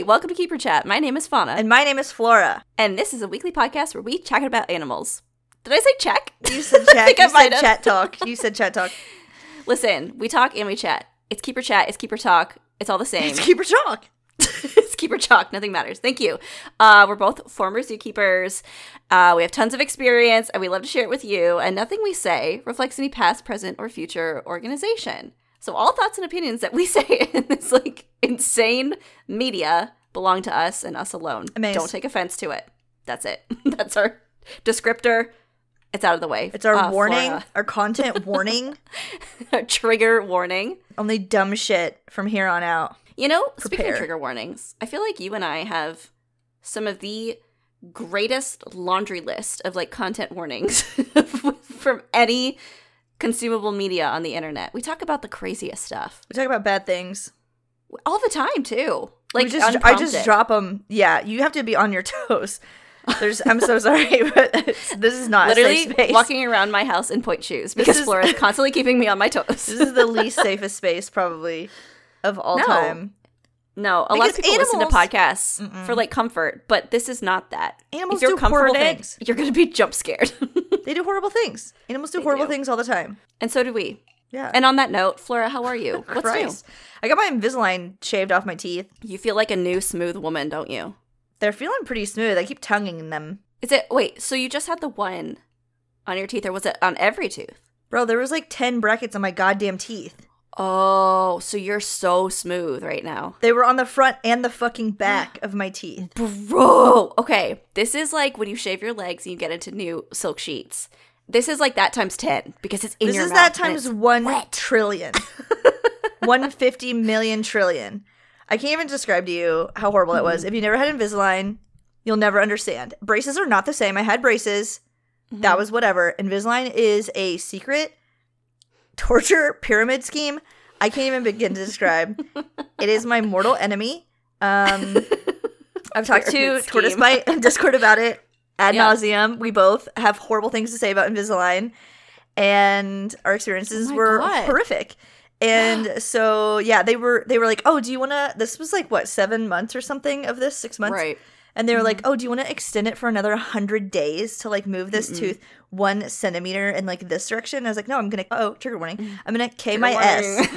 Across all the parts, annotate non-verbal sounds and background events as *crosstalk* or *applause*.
Hey, welcome to Keeper Chat. My name is Fauna, And my name is Flora. and this is a weekly podcast where we chat about animals. Did I say check? You *laughs* said I chat. think I you might said have. chat talk. *laughs* You said chat talk. Listen, we talk and we chat. It's Keeper Chat. It's Keeper Talk. It's all the same. It's keeper talk. *laughs* it's Keeper Chalk. Nothing matters. Thank you. Uh, we're both former zookeepers. Uh, we have tons of experience, and we love to share it with you. And nothing we say reflects any past, present, or future organization. So all thoughts and opinions that we *laughs* say in this like insane media belong to us and us alone. Amazing. Don't take offense to it. That's it. *laughs* That's our descriptor. It's out of the way. It's our Uh, warning, Flora. our content *laughs* warning. Our trigger warning. Only dumb shit from here on out. You know, speaking of trigger warnings, I feel like you and I have some of the greatest laundry list of like content warnings from any consumable media on the internet. We talk about the craziest stuff We talk about bad things. all the time too. Like we just, I just drop them. Yeah, you have to be on your *laughs* toes. There's, I'm so sorry, *laughs* but this is not a literally safe space. walking around my house in point shoes because is- Flora is constantly keeping me on my toes. *laughs* This is the least safest space probably of all No. time. No, a lot of Because people listen to animals- podcasts for like comfort, but this is not that. Animals do horrible things. you're gonna be jump scared. *laughs* They do horrible things. Animals do They horrible do. things all the time. and so do we. Yeah. And on that note, Flora, how are you? *laughs* What's Christ. I got my Invisalign shaved off my teeth. You feel like a new smooth woman, don't you? They're feeling pretty smooth. I keep tonguing them. Is it wait, so you just had the one on your teeth or was it on every tooth? Bro, there was like 10 brackets on my goddamn teeth. Oh, so you're so smooth right now. They were on the front and the fucking back *gasps* of my teeth. Bro, okay. This is like when you shave your legs and you get into new silk sheets. This is like that times 10 because it's in This your is that times it's- one wet. trillion. *laughs* 150 million trillion. I can't even describe to you how horrible it was. If you never had Invisalign, you'll never understand. Braces are not the same. I had braces. Mm-hmm. That was whatever. Invisalign is a secret torture pyramid scheme. I can't even begin to describe. it is my mortal enemy. Um, *laughs* I've talked to Pyramid Tortoise scheme. Bite and Discord about it ad Yeah. nauseum. We both have horrible things to say about Invisalign, and our experiences Oh were God. horrific. And *gasps* so, yeah, they were they were like, "Oh, do you want to?" This was like what seven months or something of this, six months, Right. And they were like, Mm-hmm. "Oh, do you want to extend it for another hundred days to like move this tooth one centimeter in like this direction?" And I was like, "No, I'm gonna oh trigger warning. I'm gonna K my S.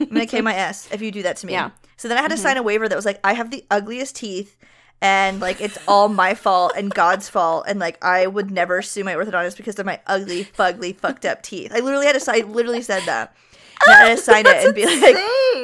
I'm gonna K my S if you do that to me." Yeah. Mm-hmm. So then I had to sign a waiver that was like, "I have the ugliest teeth." And like it's all my fault and God's fault, and like I would never sue my orthodontist because of my ugly, fugly, fucked up teeth. I literally had to sign. I literally said that. And I had to sign it and be like.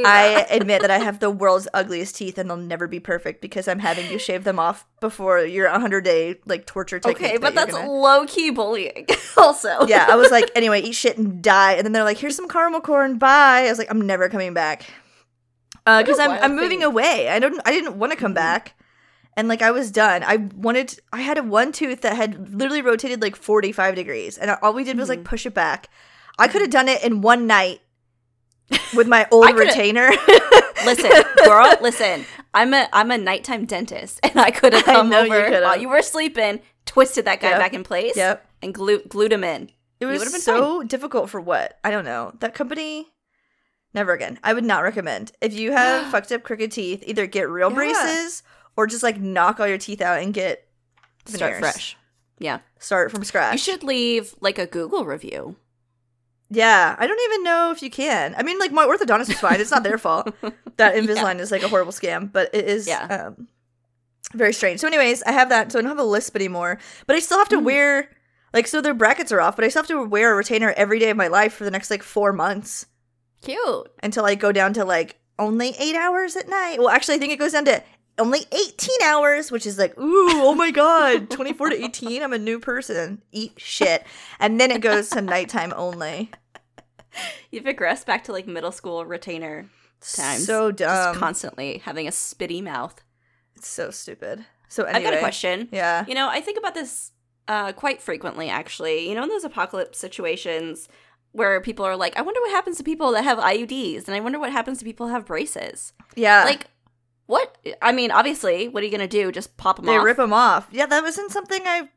I admit that I have the world's ugliest teeth and they'll never be perfect because I'm having you shave them off before your 100 day like torture technique. Okay, but that that's gonna- low key bullying. *laughs* also. yeah. I was like, *laughs* anyway, eat shit and die. And then they're like, here's some caramel corn. Bye. I was like, I'm never coming back uh, because a I'm I'm moving thing. away. I don't I didn't want to come mm-hmm. back. And like I was done. I wanted. I had a one tooth that had literally rotated like forty five degrees, and all we did was like mm-hmm. push it back. I could have mm-hmm. done it in one night with my old retainer. *laughs* listen, girl, listen. I'm a I'm a nighttime dentist, and I could have come know you over while you were sleeping, twisted that guy Yep. back in place, Yep. and glued glued him in. It was been so difficult for what? I don't know. That company, never again. I would not recommend. If you have *gasps* fucked up crooked teeth, either get real Yeah. braces or just like knock all your teeth out and get Start fresh. Yeah, Start from scratch. you should leave like a Google review. Yeah, I don't even know if you can. I mean, like my orthodontist is fine. It's not their *laughs* fault that Invisalign is like a horrible scam, but it is Yeah. um, very strange. So, anyways, I have that, so I don't have a lisp anymore. But I still have to Mm. wear like so their brackets are off, but I still have to wear a retainer every day of my life for the next like four months Cute. until I go down to like only eight hours at night. Well, actually, I think it goes down to only 18 hours, which is like, ooh, oh my God, *laughs* 24 to 18. I'm a new person. Eat shit. And then it goes to nighttime only. *laughs* You've regressed back to like middle school retainer times. So dumb. Just constantly having a spitty mouth. it's so stupid. So I've got a question. Yeah. You know, I think about this uh, quite frequently, actually. You know, in those apocalypse situations where people are like, I wonder what happens to people that have IUDs, and I wonder what happens to people who have braces. Yeah. like, what? I mean, obviously, what are you going to do? Just pop them they off? They rip them off. Yeah, that wasn't something I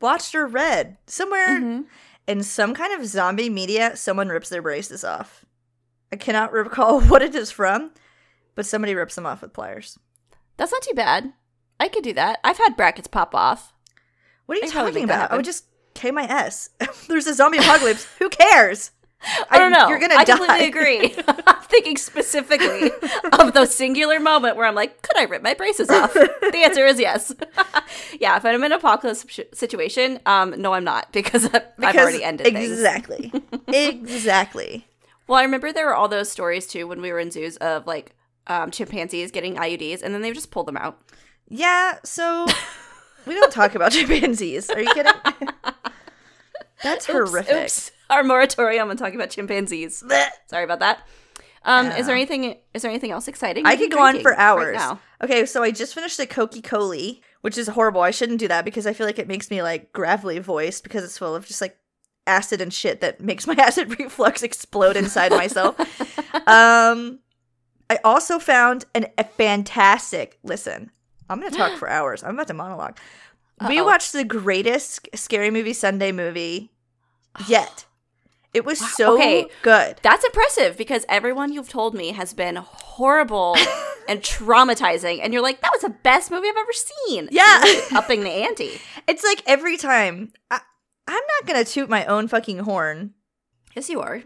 watched or read. Somewhere Mhm. in some kind of zombie media, someone rips their braces off. I cannot recall *laughs* what it is from, but somebody rips them off with pliers. That's not too bad. I could do that. I've had brackets pop off. What are you I talking about? I would just K my S. *laughs* There's a zombie apocalypse. Who cares? *laughs* I don't know. You're gonna I die. completely agree. *laughs* *laughs* I'm thinking specifically of the singular moment where I'm like, could I rip my braces off? the answer is yes. yeah, if I'm in an apocalypse situ- situation, um, no, I'm not because I've, I've already ended. Exactly. exactly. Well, I remember there were all those stories too when we were in zoos of like um, chimpanzees getting IUDs and then they just pull them out. Yeah, so we don't talk about chimpanzees. Are you kidding? That's Oops, horrific. Oops. *laughs* Our moratorium on talking about chimpanzees. Blech. Sorry about that. Um, Is there anything? Is there anything else exciting? I could go on for right hours. now? okay, so I just finished a Coca Cola, which is horrible. I shouldn't do that because I feel like it makes me like gravelly voiced because it's full of just like acid and shit that makes my *laughs* acid reflux explode inside myself. *laughs* Um, I also found an, a fantastic. Listen, I'm gonna talk *gasps* for hours. I'm about to monologue. We Uh-oh. watched the greatest scary movie Sunday movie yet. *sighs* *gasps* *sighs* It was so okay. good. That's impressive because everyone you've told me has been horrible *laughs* and traumatizing, and you're like, that was the best movie I've ever seen. Yeah. Really upping the ante. *laughs* It's like every time. I, I'm not gonna toot my own fucking horn, Yes, you are.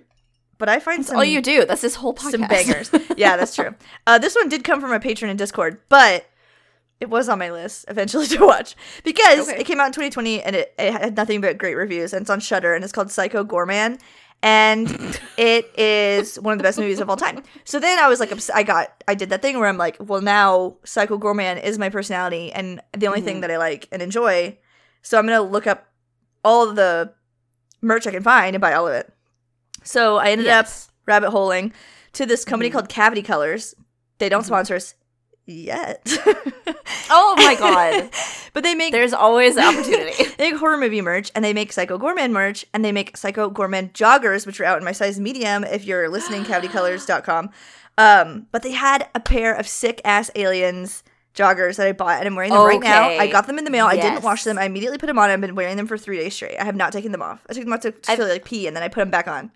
but I find That's some all you do. That's this whole podcast. some bangers. *laughs* yeah, that's true. Uh, this one did come from a patron in Discord, but it was on my list eventually *laughs* to watch because Okay. it came out in 2020 and it, it had nothing but great reviews. And it's on Shudder and it's called Psycho Goreman. And *laughs* it is one of the best movies of all time. So then I was like, I got, I did that thing where I'm like, well, now Psycho Goreman is my personality and the only thing Mhm. that I like and enjoy. So I'm going to look up all of the merch I can find and buy all of it. So I ended up rabbit holing to this company Mhm. called Cavity Colors. They don't Mhm. sponsor us yet. *laughs* Oh my god. *laughs* but they make There's always the opportunity. *laughs* they make horror movie merch and they make Psycho Goreman merch and they make Psycho Goreman joggers, which are out in my size medium if you're listening, cavitycolors.com. Um, but they had a pair of sick ass aliens joggers that I bought and I'm wearing them right now. I got them in the mail. I didn't wash them. I immediately put them on. I've been wearing them for three days straight. I have not taken them off. I took them off to, to I've- like pee and then I put them back on.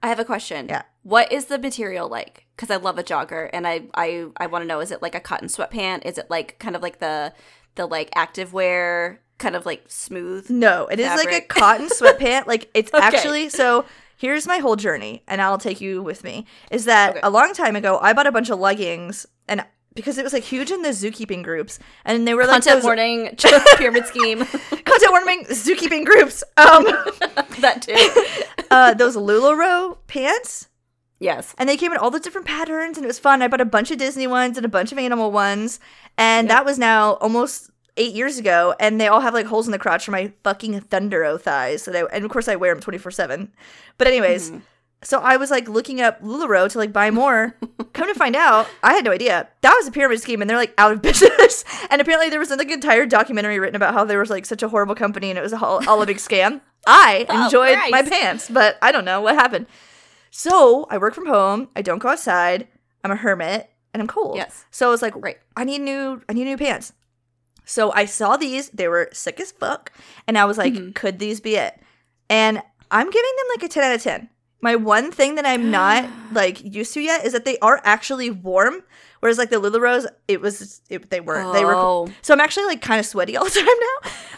I have a question. Yeah. What is the material like? Because I love a jogger, and I I I want to know: is it like a cotton sweatpant? Is it like kind of like the the like active wear, kind of like smooth? No, it is like a fabric. cotton *laughs* sweatpant. Like it's Okay. actually so. Here's my whole journey, and I'll take you with me. Is that Okay. a long time ago? I bought a bunch of leggings, and because it was like huge in the zookeeping groups, and they were like Content those warning, *laughs* pyramid scheme, *laughs* content warning zookeeping groups. Um, that too. uh, those Lularoe pants, Yes. and they came in all the different patterns, and it was fun. I bought a bunch of Disney ones and a bunch of animal ones, and Yep. that was now almost eight years ago, and they all have like holes in the crotch for my fucking Thundero thighs. So they, and of course I wear them twenty four seven. But anyways, Mhm. so I was like looking up Lularoe to like buy more. *laughs* Come to find out, I had no idea that was a pyramid scheme, and they're like out of *laughs* business. and apparently there was like an entire documentary written about how they were like such a horrible company, and it was all, all a big scam. I *laughs* Oh, enjoyed my pants, but I don't know what happened. So I work from home. I don't go outside. I'm a hermit, and I'm cold. Yes. So I was like, Right. I need new. I need new pants. So I saw these. They were sick as fuck, and I was like, Mhm. could these be it? And I'm giving them like a 10 out of 10. My one thing that I'm not *gasps* like used to yet is that they are actually warm, whereas like the Lularoes, it was it, they weren't. They were Oh. so I'm actually like kind of sweaty all the *laughs* time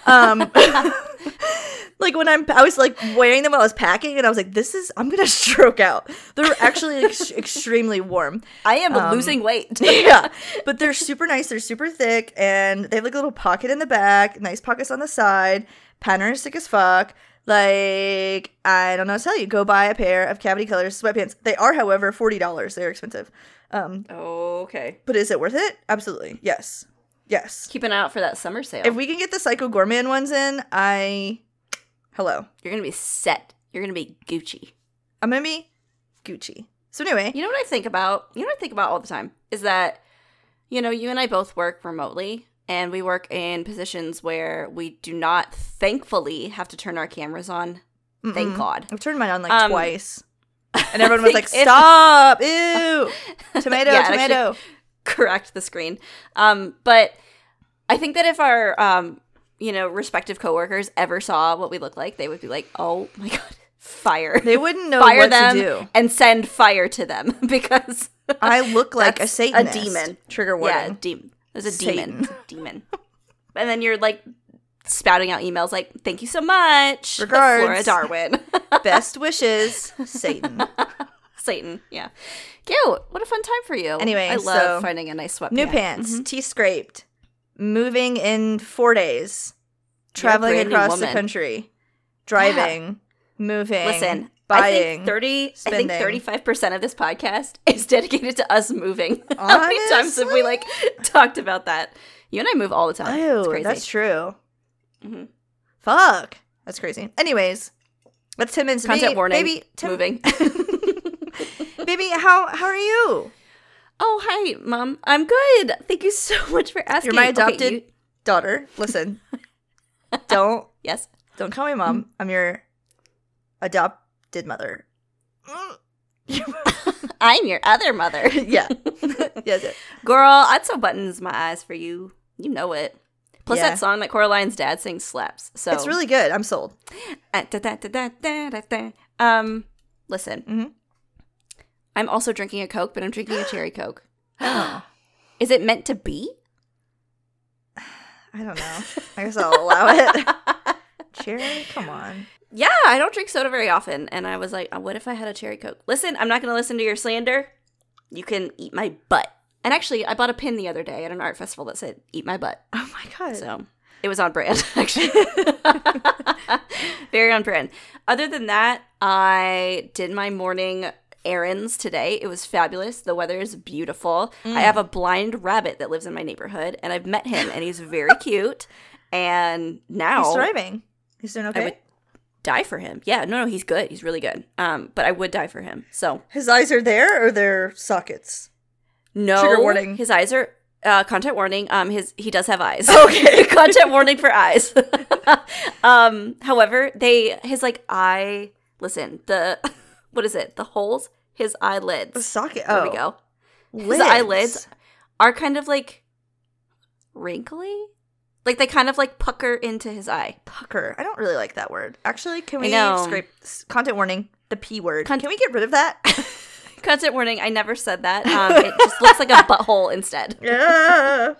now. Um, *laughs* like when I'm, I was like wearing them while I was packing, and I was like, "This is, I'm gonna *laughs* stroke out." They're actually ex- extremely warm. I am Um, losing weight. yeah, but they're super nice. They're super thick, and they have like a little pocket in the back, nice pockets on the side. Pattern is sick as fuck. Like I don't know what to tell you. Go buy a pair of Cavity Colors sweatpants. They are, however, forty dollars. They're expensive. Um, okay. but is it worth it? Absolutely, yes, yes. Keep an eye out for that summer sale. If we can get the Psycho Goreman ones in, I hello. You're gonna be set. You're gonna be Gucci. I'm gonna be Gucci. So anyway, You know what I think about? You know what I think about all the time is that, you know, you and I both work remotely and we work in positions where we do not, thankfully, have to turn our cameras on. Thank mm-mm. God. I've turned mine on like Um, twice, and everyone was *laughs* like, "Stop! *laughs* Ew! Tomato! Yeah, tomato!" correct the screen. Um, but I think that if our, um, you know, respective coworkers ever saw what we look like, they would be like, "Oh my *laughs* god, fire!" They wouldn't know fire what them to do. and send fire to them because I look like a Satan, a demon. Trigger yeah, warning. demon. There's a Satan. demon. Demon. and then you're like spouting out emails like, "Thank you so much, Regards. Flora Darwin." *laughs* *laughs* Best wishes, Satan. *laughs* Satan. Yeah. Cute. What a fun time for you. Anyway, I love so- finding a nice sweatpants. New pants, Mm-hmm. teeth scraped, moving in four days, traveling across the country, driving, moving, Listen, I buying. think thirty. I think thirty-five percent of this podcast is dedicated to us moving. How many times have we like talked about that? You and I move all the time. it's Oh, crazy. that's true. Mhm. Fuck, that's crazy. Anyways, that's 10 minutes. Content me. warning. Baby, Tim, moving. *laughs* baby, how how are you? oh, hi, mom. I'm good. Thank you so *laughs* much for asking. You're my Okay, adopted you- daughter. Listen, *laughs* don't yes. don't call me mom. I'm your adopted mother. I'm your other mother. yeah, yes. yes. Girl, I'd sew buttons my eyes for you. You know it. Plus Yeah. that song that Coraline's dad sings slaps. So It's really good. I'm sold. Da. Um, listen. Mhm. I'm also drinking a Coke, but I'm drinking a cherry Coke. Oh. *gasps* Is it meant to be? I don't know. I guess I'll allow it. *laughs* Cherry, come on. Yeah, I don't drink soda very often, and I was like, uh, what if I had a cherry Coke? Listen, I'm not going to listen to your slander. You can eat my butt. And actually, I bought a pin the other day at an art festival that said "Eat my butt." Oh my god. So it was on brand, *laughs* actually. *laughs* Very on brand. Other than that, I did my morning errands today. It was fabulous. The weather is beautiful. Mm. I have a blind rabbit that lives in my neighborhood, and I've met him, and he's very *laughs* cute. And now He's thriving. He's doing okay. would- die for him. Yeah, no, no, he's good. He's really good. Um, but I would die for him. So His eyes are there or they're sockets? No Trigger warning. His eyes are uh, content warning. Um, his he does have eyes. *laughs* Okay. *laughs* content warning for eyes. *laughs* um, however, they his like eye. Listen, the what is it? The holes. His eyelids. The socket. There Oh. we go. Lids. His eyelids are kind of like wrinkly. Like they kind of like pucker into his eye. Pucker. I don't really like that word. Actually, can we know. scrape content warning? The P word. Con- can we get rid of that? Content warning. I never said that. Um, it just looks like a *laughs* butthole instead. yeah.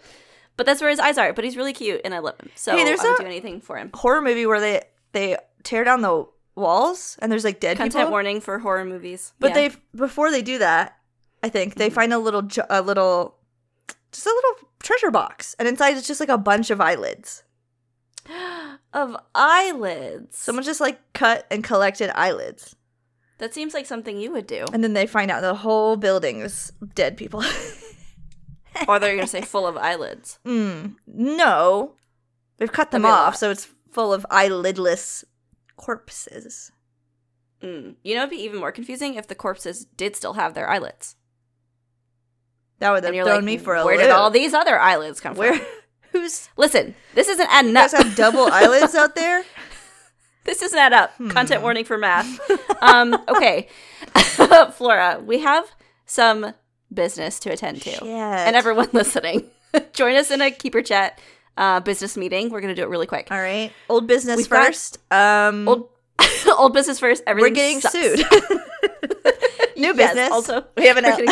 But that's where his eyes are. But he's really cute, and I love him. So Hey, there's I would a- do anything for him. Horror movie where they they tear down the walls and there's like dead Content people. warning for horror movies. But Yeah. they before they do that, I think they Mhm. find a little a little just a little treasure box, and inside it's just like a bunch of eyelids. *gasps* of eyelids. Someone just like cut and collected eyelids, that seems like something you would do. and then they find out the whole building is dead people. *laughs* or they're gonna say *laughs* full of eyelids. mm, no, they've cut them That'd be a off, so it's full of eyelidless corpses. Mm. You know, it'd be even more confusing if the corpses did still have their eyelids. That would have thrown like, me for a where loop. did all these other eyelids come Where? from? *laughs* Who's? Listen, this isn't adding You guys have double eyelids out there? This doesn't add up. Hmm. Content warning for math. *laughs* um, okay, *laughs* Flora, we have some business to attend to, Shit. and everyone *laughs* listening, join us in a keeper chat uh, business meeting. We're gonna do it really quick. All right, old business We've first. um, Old, old business first. Everything we're getting sucks. sued. New Yes, business. also, we have an sued.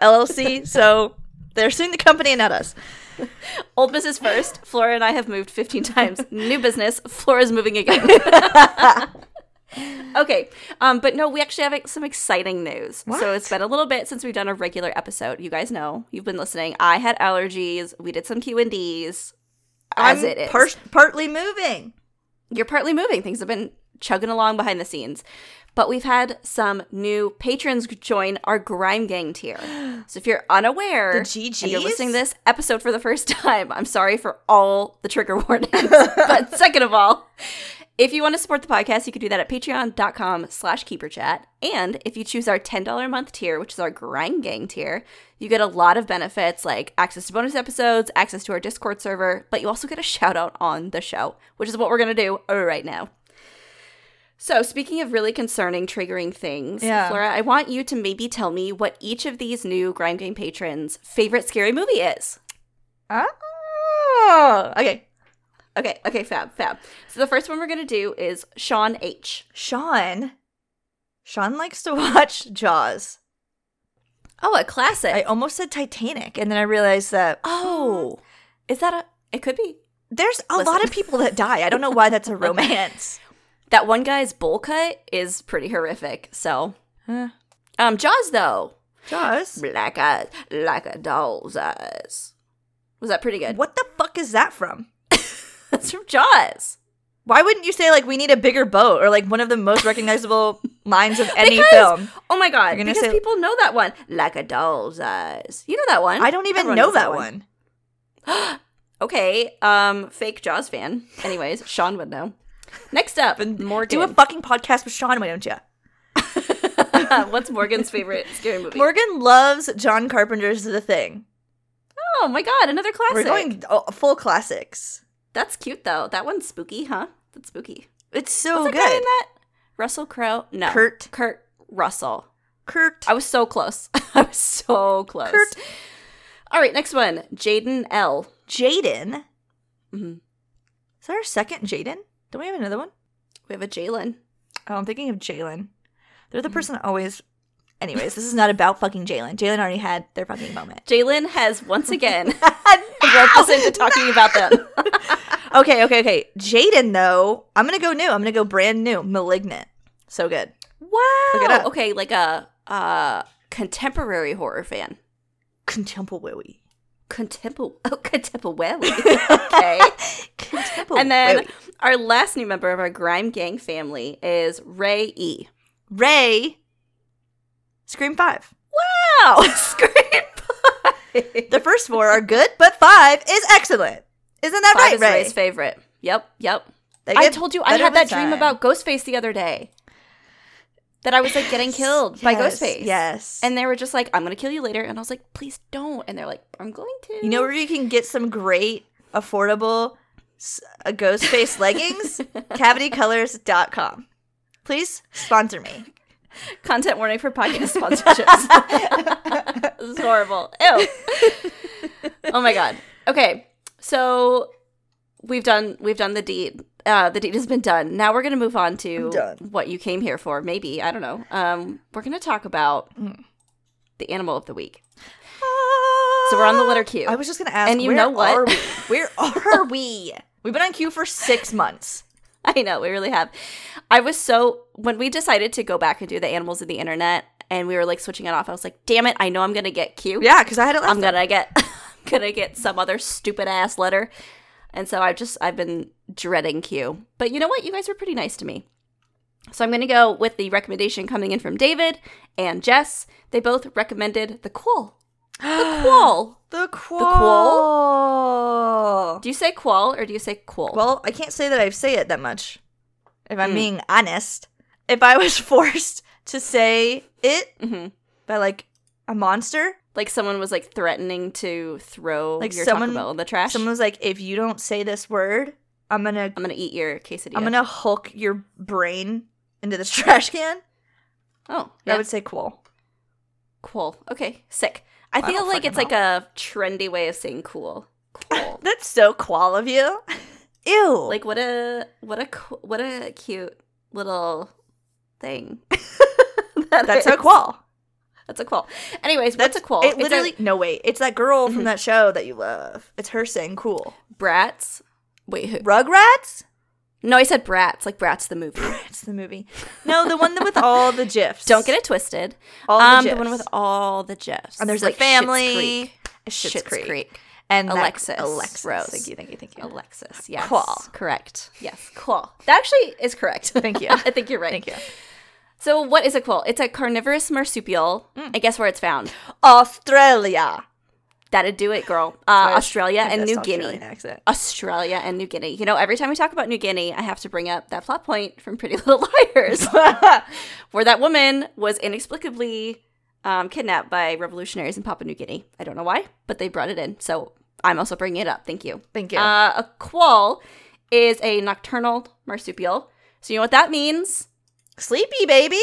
LLC, so they're suing the company and not us. *laughs* Old business first. Flora and I have moved 15 times. New business. Flora's moving again. *laughs* okay. Um, but no, we actually have some exciting news. What? So it's been a little bit since we've done a regular episode. You guys know. You've been listening. I had allergies. We did some Q&Ds. As I'm it is. par- partly moving. You're partly moving. Things have been chugging along behind the scenes. But we've had some new patrons join our Grime Gang tier. *gasps* So if you're unaware The and you're listening to this episode for the first *laughs* time, I'm sorry for all the trigger warnings. *laughs* but second of all, if you want to support the podcast, you can do that at patreon.com slash keeperchat. And if you choose our $10 a month tier, which is our Grind Gang tier, you get a lot of benefits like access to bonus episodes, access to our Discord server, but you also get a shout out on the show, which is what we're going to do right now. So, speaking of really concerning, triggering things, Yeah. Flora, I want you to maybe tell me what each of these new Grind Game patrons' favorite scary movie is. Oh, okay. Okay, okay, fab, fab. So, the first one we're going to do is Sean H. Sean. Sean likes to *laughs* watch Jaws. Oh, a classic. I almost said Titanic, and then I realized that oh. oh, is that a? It could be. there's a Listen. lot of people that die. I don't know why that's a *laughs* romance. That one guy's bowl cut is pretty horrific. So, Huh. um, Jaws though, Jaws. black eyes like a doll's eyes. Was that pretty good? What the fuck is that from? *laughs* That's from Jaws. Why wouldn't you say like we need a bigger boat or like one of the most *laughs* recognizable lines of any Because- film? Oh my god! Because say- people know that one, like a doll's eyes. You know that one. I don't even Everyone know that one. *gasps* Okay, um, fake Jaws fan. Anyways, Sean would know. Next up, and Morgan. Do a fucking podcast with Sean, why don't you? *laughs* What's Morgan's favorite scary movie? Morgan loves John Carpenter's The Thing. oh my god, another classic. We're going oh, full classics. That's cute though. That one's spooky, huh? That's spooky. It's so What's that guy in that? Russell Crowe? No. Kurt. Kurt Russell. Kurt. I was so close. *laughs* I was so close. Kurt. All right, next one. Jaden L. Jaden. Mhm. Is that our second Jaden? Don't we have another one? We have a Jalen. Oh, I'm thinking of Jalen. They're the person that always. Anyways, this is not about fucking Jalen. Jalen already had their fucking moment. *laughs* Jalen has once again roped us into talking about them. *laughs* Okay, okay, okay. Jaden, though, I'm gonna go new. I'm gonna go brand new. Malignant. So good. wow. Okay, like a uh, contemporary horror fan. Contemporary. Contempor- oh, *laughs* contemporary. okay. Contemporary. And then our last new member of our Grime Gang family is Ray E. Ray. Scream 5. Wow! *laughs* Scream Five. The first four are good, but five is excellent. Isn't that Five right, is Ray? Ray's favorite. Yep, yep. I told you I had that dream time. about Ghostface the other day. That I was like getting killed by Yes, Ghostface. Yes. And they were just like, I'm gonna kill you later. And I was like, please don't. And they're like, I'm going to. you know where you can get some great, affordable uh, ghost face leggings? *laughs* CavityColors.com. Please sponsor me. *laughs* Content warning for podcast sponsorships. *laughs* this is horrible. Ew. oh my god. Okay. So we've done we've done the deed. Uh, the deed has been done. Now we're gonna move on to what you came here for. Maybe I don't know. Um, we're gonna talk about Mm. the animal of the week. So we're on the letter Q. I was just going to ask, And you where know what? are we? Where are we? We've been on queue for six months. *laughs* I know, we really have. I was so when we decided to go back and do the animals of the internet and we were like switching it off, I was like, damn it, I know I'm gonna get Q. Yeah, because I had it last I'm gonna get *laughs* I'm gonna get some other stupid ass letter. And so I've just I've been dreading Q. But you know what? You guys were pretty nice to me. So I'm gonna go with the recommendation coming in from David and Jess. They both recommended the quoll. The qual. The qual. qual? Do you say qual or do you say qual? Well, I can't say that I say it that much. If I'm Mm. being honest, if I was *laughs* forced to say it hmm by like a monster, Like someone was like threatening to throw Like your someone- Taco Bell in the trash. someone was like, "If you don't say this word, I'm gonna, I'm gonna eat your quesadilla. I'm gonna hulk your brain into this *laughs* trash can." Oh, I would say qual. cool. Okay, sick. I I feel like it's like a trendy way of saying cool. Cool. *laughs* That's so qual of you. *laughs* Ew. like what a what a what a cute little thing. *laughs* That that's a is. qual. That's a qual. Anyways, That's what's a qual? It It's a- literally. no wait, it's that girl from Mhm. that show that you love. It's her saying cool. brats. Wait, who? Rugrats. No, I said brats. Like brats the movie. It's the movie. No, the one with all the gifs. Don't get it twisted. All the um, gifs. the one with all the gifs. And there's like a family. Schitt's Creek. Schitt's Creek. Creek. and Alexis Alexis. Rose. Thank you. Thank you. Thank you. Alexis. Yes. Qual. Correct. Yes. Cool. That actually is correct. Thank you. *laughs* I think you're right. Thank you. So, what is a quoll? It's a carnivorous marsupial. Mm. And guess where it's found? Australia. That'd do it, girl. *laughs* Uh, Australia and New Guinea. accent. Australia and New Guinea. You know, every time we talk about New Guinea, I have to bring up that plot point from Pretty Little *laughs* Liars, *laughs* where that woman was inexplicably um, kidnapped by revolutionaries in Papua New Guinea. I don't know why, but they brought it in. So I'm also bringing it up. Thank you. Thank you. Uh, a quoll is a nocturnal marsupial. So you know what that means? Sleepy baby.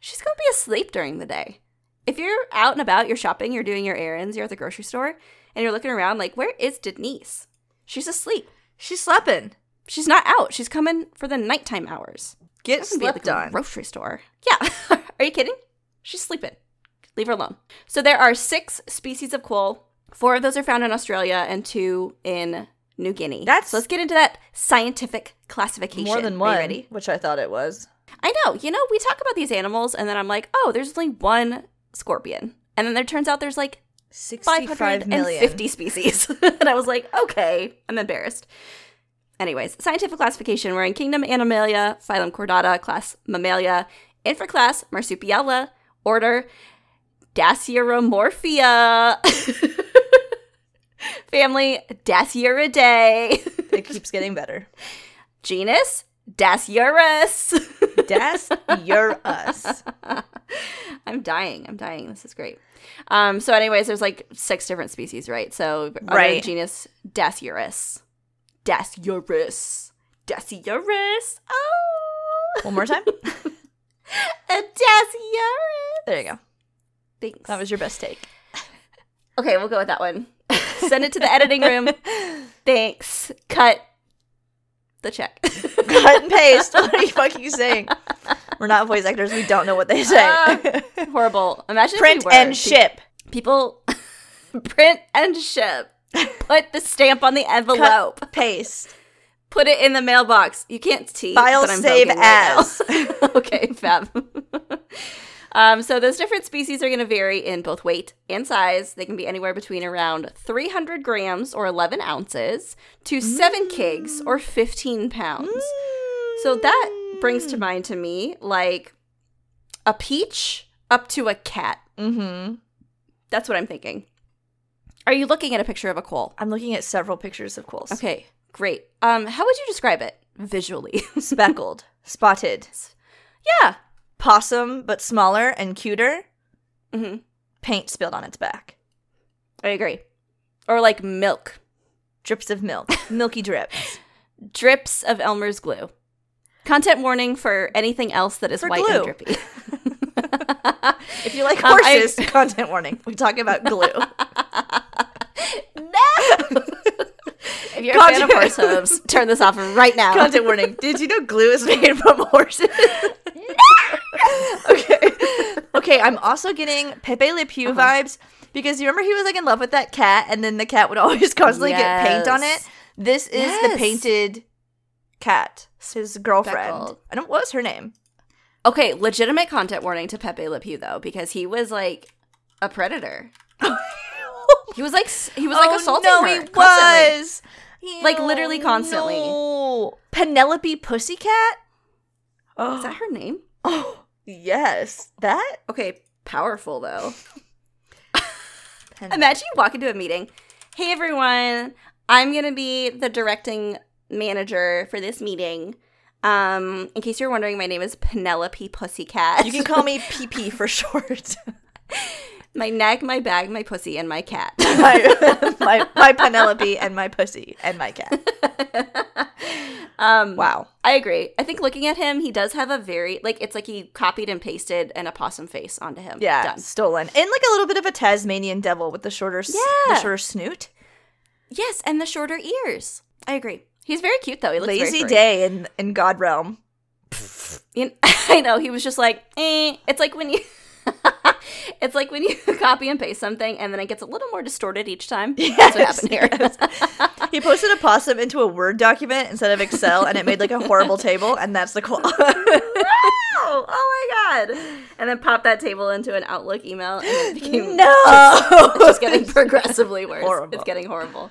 She's gonna be asleep during the day. If you're out and about, you're shopping, you're doing your errands, you're at the grocery store, and you're looking around like, where is Denise? She's asleep. She's sleeping. She's not out. She's coming for the nighttime hours. Get She's gonna be at slept the on. grocery store. Yeah. *laughs* Are you kidding? She's sleeping. Leave her alone. So there are six species of quoll. Four of those are found in Australia and two in New Guinea. That's- so let's get into that scientific classification. More than one, ready? which I thought it was. I know. You know, we talk about these animals and then I'm like, oh, there's only one scorpion. And then there turns out there's like 65 million. 550 species. *laughs* and I was like, okay, I'm embarrassed. Anyways, scientific classification. We're in Kingdom Animalia, phylum Chordata, class Mammalia, infraclass Marsupialia, order Dasyuromorphia, *laughs* family Dasyuridae, It keeps getting better. *laughs* genus Dasyurus. Das, you're us. *laughs* I'm dying. I'm dying. This is great. Um, so, anyways, there's like six different species, right? So, Right. genus Dasyurus. Dasyurus. Dasyurus. Oh, One more time. *laughs* a Dasyurus. There you go. Thanks. That was your best take. *laughs* okay, we'll go with that one. Send it to the editing room. Thanks. Cut the check. *laughs* Cut and paste. *laughs* What are you fucking saying? We're not voice actors. We don't know what they say. Ah, *laughs* Horrible. Imagine if Print we and ship. People print and ship. Put the stamp on the envelope. Cut, paste. Put it in the mailbox. You can't see. File save right as. okay, fab. Um, so those different species are going to vary in both weight and size. They can be anywhere between around 300 grams or 11 ounces to 7 kigs or 15 pounds. So that brings to mind to me like a peach up to a cat. Mm-hmm. That's what I'm thinking. Are you looking at a picture of a quoll? I'm looking at several pictures of quolls. Okay, great. Um, how would you describe it visually? *laughs* Speckled, spotted, yeah. Possum, but smaller and cuter. hmm Paint spilled on its back. I agree. Or like milk. Drips of milk. *laughs* Milky drips. Drips of Elmer's glue. Content warning for anything else that is For white glue. and drippy. *laughs* If you like Um, I- horses, *laughs* content warning. We're talking about glue. no! if you're a fan of horse hooves, turn this off right now. content warning. Did you know glue is made from horses? *laughs* okay. Okay, I'm also getting Pepe Le Pew Uh-huh. vibes because you remember he was like in love with that cat and then the cat would *laughs* always constantly get paint on it. This is Yes. the painted cat. His girlfriend. Speckled. I don't what was her name? Okay, legitimate content warning to Pepe Le Pew though, because he was like a predator. *laughs* He was like he was like Oh, assaulting no, her he constantly. was. Like, literally constantly. no. Penelope Pussycat? Oh, Is that her name? oh, yes. That? Okay, powerful though. *laughs* Imagine you walk into a meeting. Hey everyone, I'm gonna be the directing manager for this meeting. Um, in case you're wondering, my name is Penelope Pussycat. you can call me *laughs* PP for short. *laughs* my neck, my bag, my pussy, and my cat. my, my, my Penelope and my pussy and my cat. Um, Wow. I agree. I think looking at him, he does have a very like it's like he copied and pasted an opossum face onto him. Yeah, done. stolen. And like a little bit of a Tasmanian devil with the shorter, Yeah. the shorter snoot. Yes, and the shorter ears. I agree. He's very cute though. He looks Lazy day in, in God realm. You- *laughs* I know he was just like, eh. It's like when you, it's like when you *laughs* copy and paste something, and then it gets a little more distorted each time. *laughs* That's what happened here. *laughs* He posted a possum into a Word document instead of Excel, and it made like a horrible table, and that's the quoll. oh, oh my god! And then pop that table into an Outlook email, and it became no! it's just getting progressively worse. Horrible. It's getting horrible.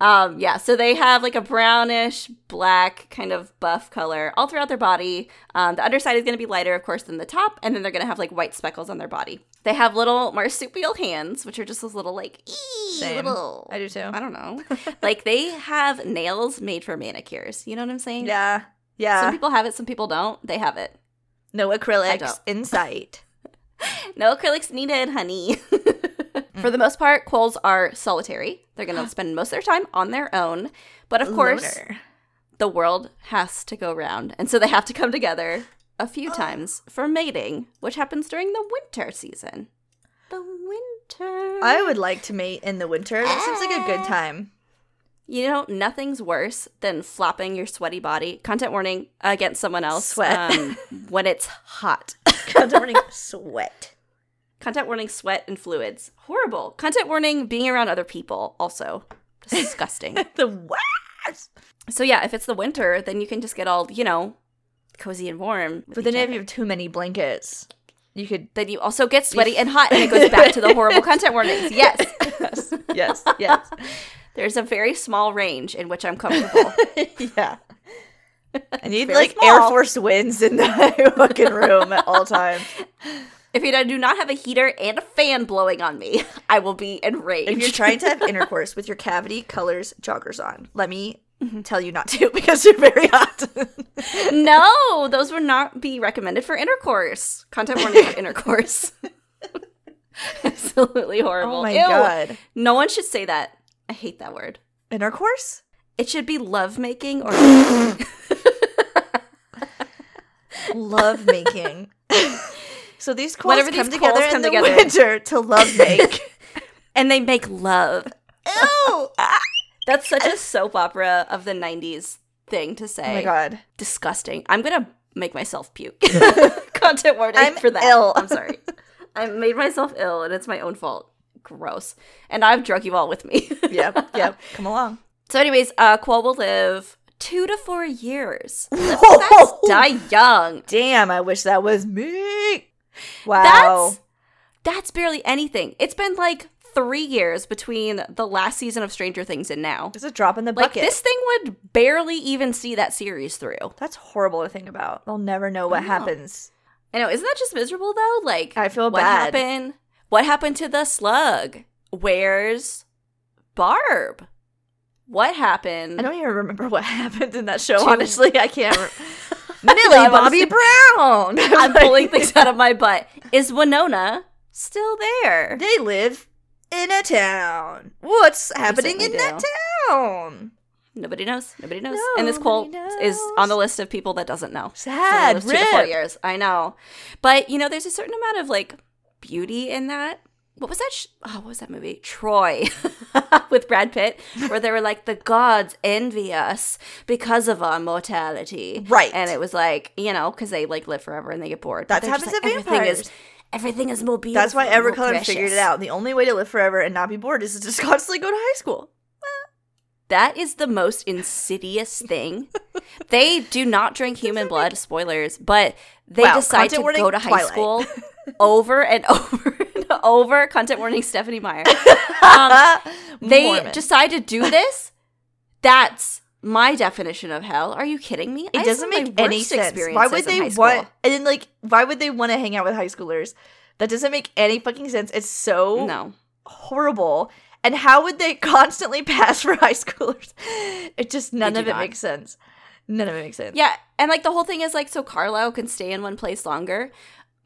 Um, yeah, so they have like a brownish, black, kind of buff color all throughout their body. Um, the underside is going to be lighter, of course, than the top, and then they're going to have like white speckles on their body. They have little marsupial hands, which are just those little like Same. little. I do too. I don't know. *laughs* like they have nails made for manicures. You know what I'm saying? Yeah. Yeah. Some people have it, some people don't. They have it. no acrylics in sight. *laughs* No acrylics needed, honey. *laughs* For the most part, quolls are solitary. They're going *gasps* to spend most of their time on their own. But of course, Loner. the world has to go round. And so they have to come together a few *gasps* times for mating, which happens during the winter season. The winter. I would like to mate in the winter. That seems like a good time. You know, nothing's worse than flopping your sweaty body, content warning, against someone else Sweat. um, when it's hot. *laughs* Content warning, *laughs* sweat. Content warning sweat and fluids. Horrible. Content warning being around other people. Also *laughs* disgusting. the worst. so yeah, if it's the winter, then you can just get all, you know, cozy and warm. But then if you have too many blankets, you could. then you also get sweaty *laughs* and hot and it goes back to the horrible content warnings. *laughs* Yes. yes, yes, yes. There's a very small range in which I'm comfortable. yeah. I need like small. Air Force winds in the fucking room at all times. If you do not have a heater and a fan blowing on me, *laughs* I will be enraged. If you're trying to have intercourse with your cavity colors joggers on, let me mm-hmm. tell you not to *laughs* because you're very hot. *laughs* no, those would not be recommended for intercourse. Content warning for intercourse. Absolutely horrible. oh my Ew. god. No one should say that. I hate that word. Intercourse? It should be love making or Love making. So these quolls Whenever come these together quolls in come the together. winter to love make. *laughs* and they make love. Ew! *laughs* That's such a soap opera of the 90s thing to say. Oh my god. Disgusting. I'm going to make myself puke. *laughs* Content warning I'm for that. ill. I'm sorry. I made myself ill and it's my own fault. Gross. And I've drug you all with me. Yep, yep. Come along. so anyways, uh Quoll will live 2 to 4 years. Fast, die young. Damn, I wish that was me. Wow. That's that's barely anything. It's been like 3 years between the last season of Stranger Things and now. It's a drop in the Like bucket. this thing would barely even see that series through. That's horrible to think about. They'll never know what know. happens. I know, isn't that just miserable though? Like I feel what bad. happened? What happened to the slug? Where's Barb? What happened? I don't even remember *laughs* what happened in that show. To- Honestly, I can't. *laughs* Re- *laughs* Millie Bobby Brown. *laughs* I'm *laughs* pulling things out of my butt. Is Winona still there? They live in a town. What's happening in certainly that town? Nobody knows. Nobody knows. and this Nobody quoll is on the list of people that doesn't know. Sad. So two to four years. I know, but you know, there's a certain amount of like beauty in that. What was that? Sh- oh, what was that movie? Troy *laughs* with Brad Pitt, where they were like, the gods envy us because of our mortality, Right. And it was like, you know, because they like live forever and they get bored. That But they're happens like, to everything vampires. is everything is more beautiful. That's why more Evercolour figured it out. The only way to live forever and not be bored is to just *laughs* constantly go to high school. That is the most insidious thing. they do not drink *laughs* human blood, spoilers, but they Wow, decide to go to high Twilight. school over and over *laughs* over. Content warning, Stephenie Meyer. Um, *laughs* they Mormon. decide to do this. That's my definition of hell. Are you kidding me? It doesn't make any sense. Why would they want? and then like why would they want to hang out with high schoolers? That doesn't make any fucking sense. It's so No. horrible. And how would they *laughs* constantly pass for high schoolers? It just none of it not. makes sense. None of it makes sense. Yeah, and like the whole thing is like so Carlisle can stay in one place longer.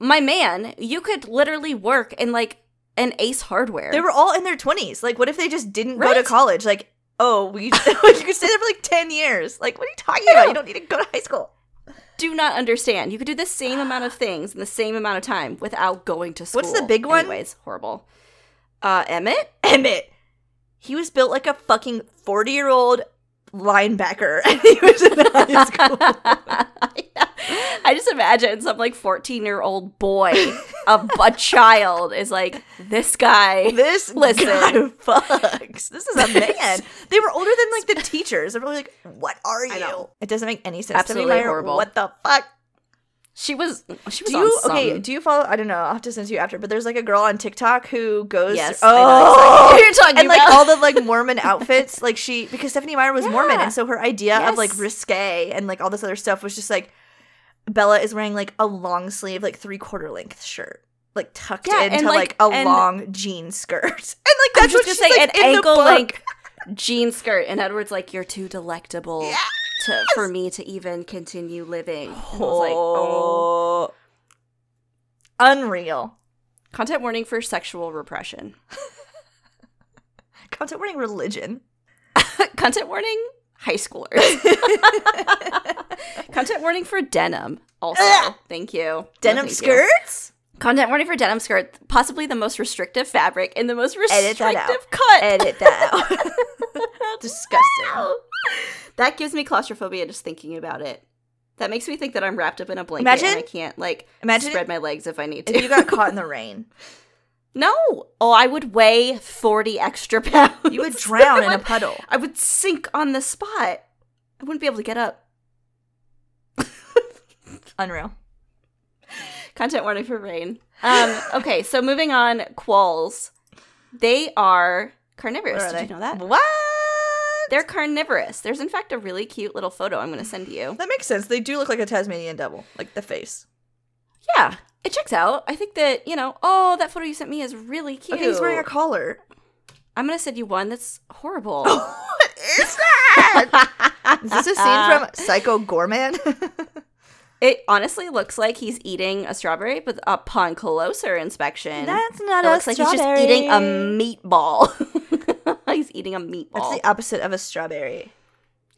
My man, you could literally work in like an Ace Hardware. They were all in their twenties. Like, what if they just didn't go to college? Like, oh, we *laughs* you could stay there for like ten years. Like, what are you talking about? You don't need to go to high school. do not understand. You could do the same amount of things in the same amount of time without going to school. What's the big one? Anyways, horrible. Uh, Emmett. Emmett. He was built like a fucking forty year old linebacker, *laughs* and he was in high school. *laughs* I just imagine some like fourteen year old boy, a, a child, is like this guy. This Listen. guy fucks. This is a man. they were older than like the teachers. They're probably like, "What are you?" It doesn't make any sense. Absolutely Stephenie Meyer, horrible. What the fuck? She was. She was Do you okay? Do you follow? I don't know. I'll have to send you after. But there's like a girl on TikTok who goes. Yes, oh, exactly you're talking and like all the like Mormon *laughs* outfits. Like she because Stephenie Meyer was Mormon, and so her idea of like risque and like all this other stuff was just like Bella is wearing like a long sleeve, like three quarter length shirt. Like tucked Yeah, into like, like- a and- long jean skirt, *laughs* and like that's what just she's say like, an in ankle length jean skirt, and Edward's like, "You're too delectable Yes! To for me to even continue living." And I was like, "Oh." oh, unreal. Content warning for sexual repression. *laughs* Content warning religion. *laughs* Content warning. High schoolers. *laughs* Content warning for denim. Also, Ugh. thank you. No, Denim thank you. skirts. Content warning for denim skirt. Possibly the most restrictive fabric in the most Edit restrictive that out. cut. Edit that out. Disgusting. *laughs* That gives me claustrophobia just thinking about it. That makes me think that I'm wrapped up in a blanket Imagine- and I can't like imagine spread my legs if I need to. If you got caught in the *laughs* rain No. Oh, I would weigh 40 extra *laughs* pounds. You would drown in a puddle. I would sink on the spot. I wouldn't be able to get up. Unreal. Content warning for rain. Um, okay, so moving on, quolls. They are carnivorous. Are Did they? you know that? What? They're carnivorous. There's in fact a really cute little photo I'm going to send you. That makes sense. They do look like a Tasmanian devil, like the face. Yeah, it checks out. I think that, you know, oh, that photo you sent me is really cute. Okay, he's wearing a collar. I'm going to send you one that's horrible. *laughs* what is that? is this a scene from *laughs* Psycho Goreman? *laughs* It honestly looks like he's eating a strawberry, but upon closer inspection, That's not it a looks like he's just eating a meatball. He's eating a meatball. That's the opposite of a strawberry.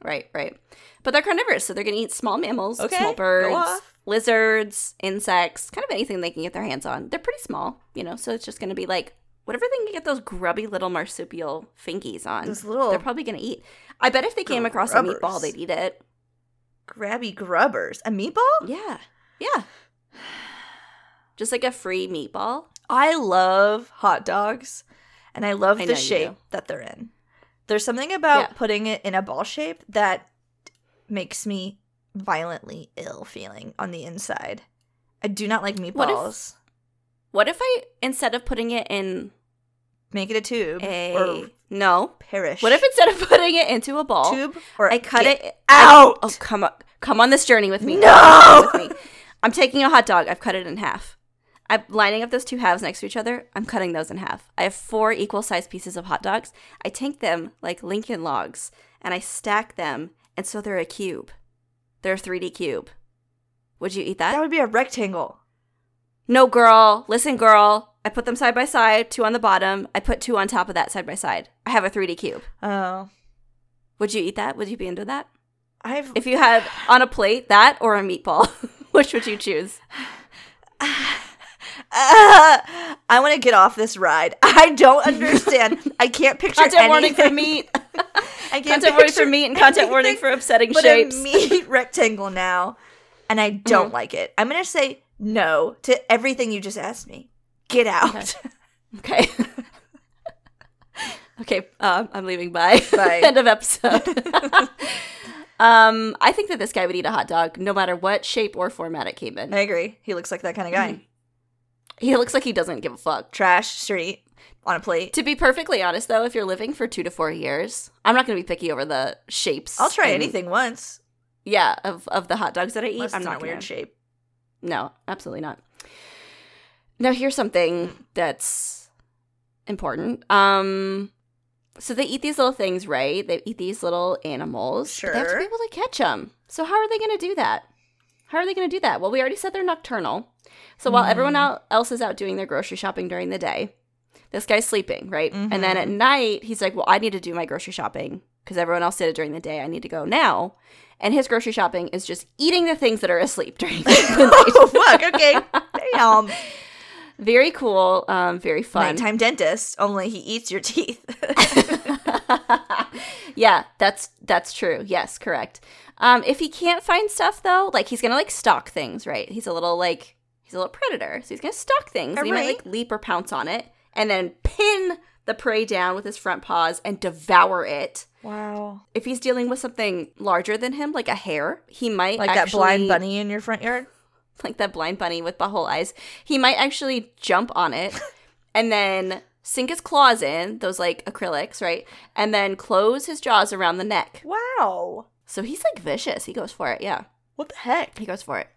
right, right. But they're carnivorous, so they're going to eat small mammals, Okay, small birds, lizards, insects, kind of anything they can get their hands on. They're pretty small, you know, so it's just going to be like whatever they can get those grubby little marsupial fingies on. Those little they're probably going to eat. I bet if they came across a meatball, they'd eat it. grabby grubbers. A meatball? Yeah, yeah. Just like a free meatball. I love hot dogs and I love I the shape that they're in. There's something about Yeah. putting it in a ball shape that makes me violently ill feeling on the inside. I do not like What if- meatballs. What if I instead of putting it in Make it a tube a or no? perish. What if instead of *laughs* putting it into a ball, tube or I cut it out? Oh, come on, come on this journey with me. No! With me. I'm taking a hot dog. I've cut it in half. I'm lining up those two halves next to each other. I'm cutting those in half. I have four equal sized pieces of hot dogs. I take them like Lincoln logs and I stack them, and so they're a cube. They're a 3D cube. Would you eat that? That would be a rectangle. No, girl. Listen, girl. I put them side by side, two on the bottom. I put two on top of that side by side. I have a 3D cube. Oh, Would you eat that? Would you be into that? I've If you had on a plate that or a meatball, which would you choose? Ah, *laughs* I want to get off this ride. *laughs* I don't understand. I can't picture Content warning for meat. *laughs* I can't content warning for meat and content warning for upsetting but shapes. a meat rectangle now, and I don't like it. I'm gonna say no to everything you just asked me. Get out. Okay. okay, um, I'm leaving. Bye. Bye. End of episode. um, I think that this guy would eat a hot dog no matter what shape or format it came in. I agree. He looks like that kind of guy. He looks like he doesn't give a fuck. Trash street on a plate. To be perfectly honest, though, if you're living for two to four years, I'm not going to be picky over the shapes. I'll try and- anything once. Yeah, of of the hot dogs that I eat, Unless I'm not weird gonna- shape. No, absolutely not. Now here's something that's important. Um so they eat these little things, right? They eat these little animals. but They have to be able to catch them. So how are they going to do that? How are they going to do that? Well, we already said they're nocturnal. So while everyone Mm. out, else is out doing their grocery shopping during the day, this guy's sleeping, right? And Mm-hmm. then at night, he's like, "Well, I need to do my grocery shopping because everyone else did it during the day. I need to go now." And his grocery shopping is just eating the things that are asleep during the *laughs* day. oh fuck. Okay. Damn. *laughs* Very cool. Um, very fun. Nighttime dentist. Only he eats your teeth. *laughs* *laughs* yeah, that's that's true. Yes, correct. Um, if he can't find stuff though, like he's gonna like stalk things, right? He's a little like he's a little predator, so he's gonna stalk things. and he might like leap or pounce on it, and then pin the prey down with his front paws and devour it. wow. If he's dealing with something larger than him, like a hare, he might Like that blind bunny in your front yard. *laughs* like that blind bunny with butthole eyes. He might actually jump on it *laughs* and then sink his claws in, those like acrylics, right? And then close his jaws around the neck. Wow. So he's like vicious. He goes for it. Yeah, What the heck? he goes for it.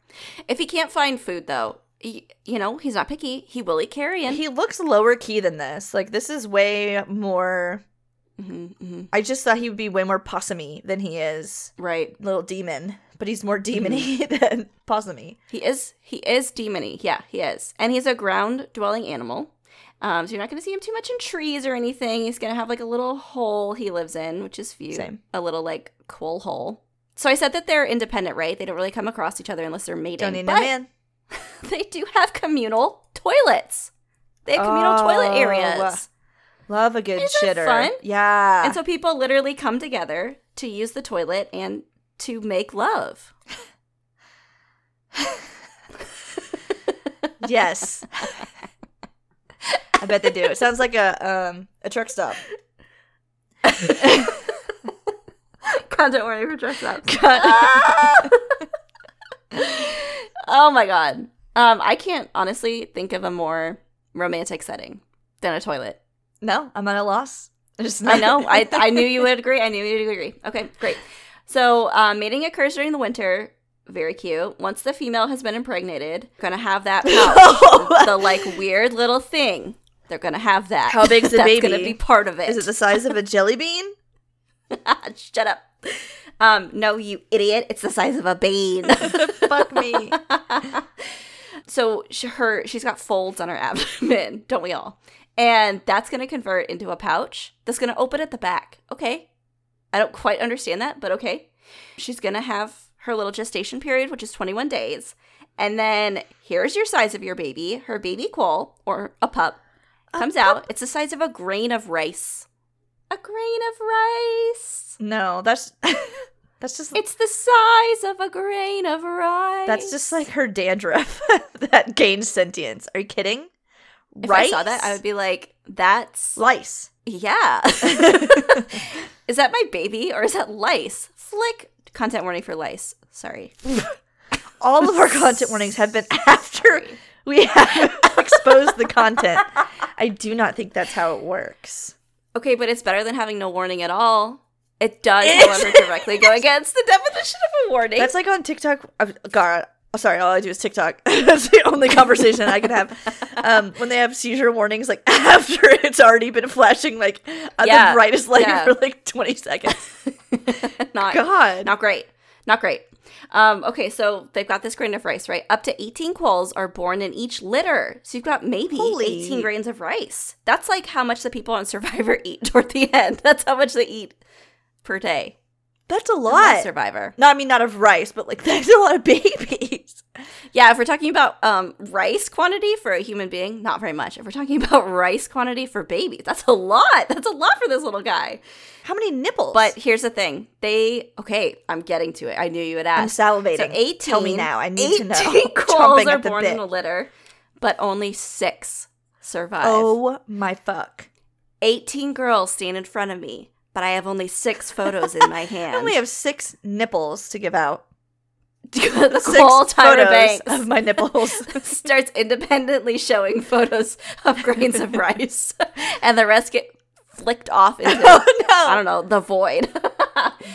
If he can't find food though, he, you know, he's not picky. He will eat carrion. He looks lower key than this. Like this is way more. hmm hmm I just thought he would be way more possumy than he is Right. little demon. But he's more demony *laughs* than possumy. He is. He is demony. Yeah, he is. And he's a ground dwelling animal. Um, so you're not going to see him too much in trees or anything. He's going to have like a little hole he lives in, which is few. Same. A little like quoll hole. So I said that they're independent, right? They don't really come across each other unless they're mating. Don't need no man. *laughs* They do have communal toilets. They have communal toilet Oh. areas. Love a good Isn't shitter. fun? Yeah. And so people literally come together to use the toilet and to make love. yes. I bet they do. It sounds like a um a truck stop. Content warning for dress up. *laughs* oh my god. Um, I can't honestly think of a more romantic setting than a toilet. No, I'm at a loss. I know. *laughs* I I knew you would agree. I knew you would agree. Okay, great. So um, mating occurs during the winter. Very cute. Once the female has been impregnated, gonna have that *laughs* pouch, the like weird little thing. They're gonna have that. How big's *laughs* the That's baby? gonna be part of it. Is it the size of a jelly bean? *laughs* Shut up. Um, no, you idiot. It's the size of a bean. Fuck me. so sh- her she's got folds on her abdomen, don't we all? And that's going to convert into a pouch that's going to open at the back. Okay. I don't quite understand that, but okay. She's going to have her little gestation period, which is 21 days. And then here's your size of your baby. Her baby quoll or a pup comes out. It's the size of a grain of rice. A grain of rice. No, that's *laughs* that's just It's the size of a grain of rice. that's just like her dandruff *laughs* that gains sentience. Are you kidding? if I saw that, I would be like, "That's lice. yeah." *laughs* is that my baby or is that lice? Flick. Content warning for lice. Sorry. *laughs* All of our content warnings have been *laughs* after we have *laughs* exposed the content. I do not think that's how it works. Okay, but it's better than having no warning at all. It does, however, directly go against the definition of a warning. That's like on TikTok. God, oh, sorry, all I do is TikTok. *laughs* That's the only conversation I can have. Um, when they have seizure warnings, like *laughs* after it's already been flashing like at Yeah, the brightest light yeah. for like twenty seconds. *laughs* not God, not great. Not great. Um, okay, so they've got this grain of rice, right? Up to 18 quolls are born in each litter. So you've got maybe Holy- 18 grains of rice. That's like how much the people on Survivor eat toward the end. That's how much they eat per day. That's a lot. Survivor. No, I mean not of rice, but like *laughs* that's a lot of babies. Yeah, if we're talking about um, rice quantity for a human being, not very much. If we're talking *laughs* about rice quantity for babies, that's a lot. *laughs* That's a lot for this little guy. How many nipples? But here's the thing. They, okay, I'm getting to it. I knew you would ask. I'm salivating. So 18. Tell me now. I need to know. 18 quolls are born bit. in a litter, but only six survive. Oh my fuck! 18 girls stand in front of me, but I have only six *laughs* photos in my hand. I only have six nipples to give out. *laughs* the Six whole Tyra Banks of my *laughs* nipples. starts independently showing photos of grains of rice, and the rest get flicked off into oh no! I don't know the void.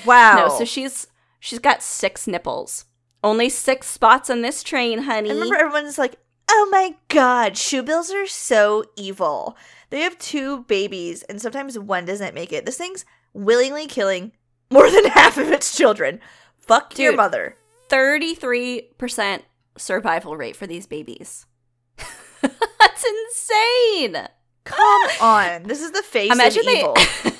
Wow. no, so she's she's got six nipples. Only six spots on this train, honey. I remember everyone's like, "Oh my god, shoebills are so evil. They have two babies, and sometimes one doesn't make it. This thing's willingly killing more *laughs* than half of its children. Fuck your mother." 33% survival rate for these babies. *laughs* That's insane. Come *laughs* on, this is the face Imagine of they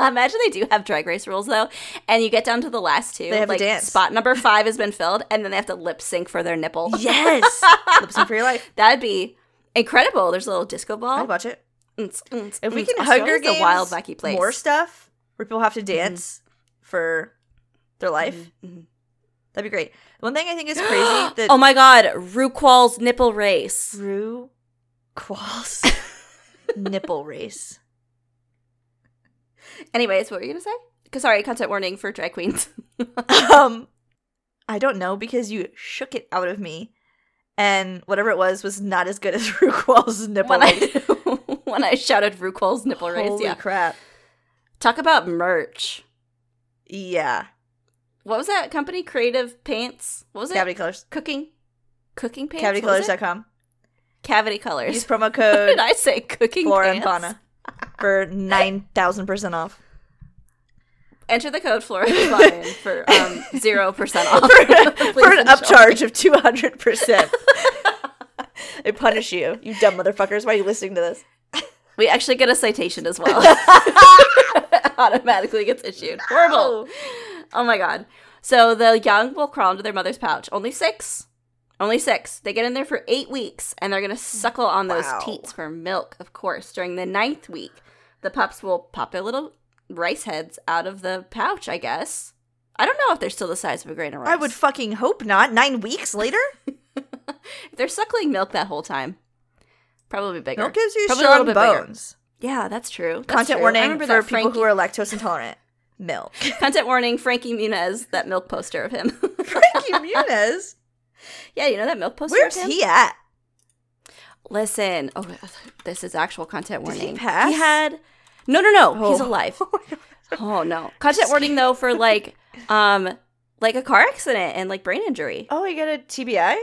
*laughs* Imagine they do have drag race rules though, and you get down to the last two. They have like dance. spot number five has been filled, and then they have to lip sync for their nipple. yes, *laughs* lip sync for your life. That'd be incredible. There's a little disco ball. I'd watch it. If we can Hunger Australia's Games a wild, wacky place. more stuff where people have to dance for their life, Mhm. that'd be great. One thing I think is crazy *gasps* that oh my god, RuQual's nipple race. Rue Qualls *laughs* nipple race. Anyways, what were you gonna say? 'Cause, Sorry, content warning for drag queens. *laughs* um I don't know because you shook it out of me and whatever it was was not as good as *laughs* RuQual's nipple when race. I *laughs* when I shouted RuQual's nipple race. Holy Yeah. crap. Talk about merch. Yeah. What was that company? Creative Paints. What was it? Cavity colors. Cooking. Cooking paints. What was it? CavityColors.com. Cavity colors. Use promo what code did I say? Cooking Flora and. Fauna for 9,000% off. Enter the code Flora Fauna for um *laughs* zero percent off. for, for an *laughs* upcharge of 200%. *laughs* they punish you, you dumb motherfuckers. Why are you listening to this? We actually get a citation as well. Automatically gets issued. Horrible. Oh my god. So the young will crawl into their mother's pouch. Only six. Only six. They get in there for eight weeks and they're gonna suckle on those Wow. teats for milk, of course. During the ninth week, the pups will pop their little rice heads out of the pouch, I guess. I don't know if they're still the size of a grain of rice. I would fucking hope not. Nine weeks later? *laughs* They're suckling milk that whole time. Probably bigger. Milk gives you Probably a little strong bit bigger. Yeah, that's true. That's Content true. Warning for people Frankie- who are lactose intolerant. Milk. *laughs* Content warning: Frankie Muniz, that milk poster of him. *laughs* Frankie Muniz. yeah, you know that milk poster. Where's of him? he at? Listen, oh, this is actual content Did he warning. pass? He had no, no, no. He's Oh. alive. *laughs* Oh no, content warning though for like, um, like a car accident and like brain injury. Oh, he got a TBI?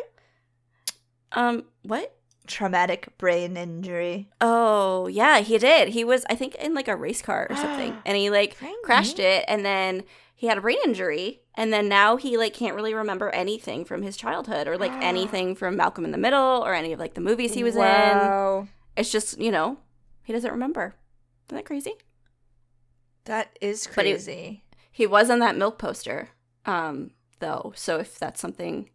Um, what? Traumatic brain injury. Oh yeah, he did. He was, I think, in like a race car or something, *gasps* and he like Frankie. crashed it, and then he had a brain injury, and then now he like can't really remember anything from his childhood or like *gasps* anything from Malcolm in the Middle or any of like the movies he was in. It's just you know he doesn't remember. Isn't that crazy? That is crazy. He was on that milk poster, um, though. So if that's something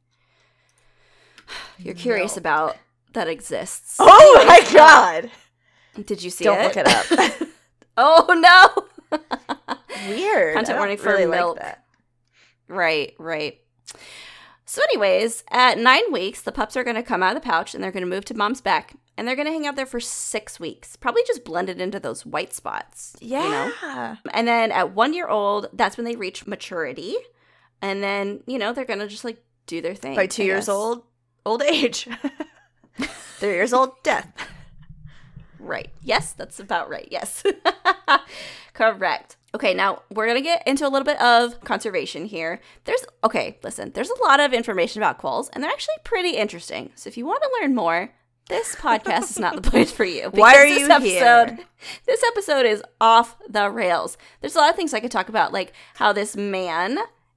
you're curious Milk. about that exists, Oh *laughs* my god. did you see Don't it? look it up. *laughs* oh no! *laughs* Weird. Content don't warning for really milk. Like that. right, right. So, anyways, at nine weeks, the pups are going to come out of the pouch and they're going to move to mom's back, and they're going to hang out there for six weeks, probably just blended into those white spots. Yeah. You know? And then at one year old, that's when they reach maturity. And then, you know, they're going to just like do their thing. By two I years guess. old, old age. *laughs* Three years old, death. Right. Yes, that's about right. Yes. *laughs* Correct. Okay, now we're going to get into a little bit of conservation here. There's, okay, listen, there's a lot of information about quolls, and they're actually pretty interesting. So if you want to learn more, this podcast is not the place for you. *laughs* Why are this you episode, here? *laughs* This episode is off the rails. There's a lot of things I could talk about, like how this man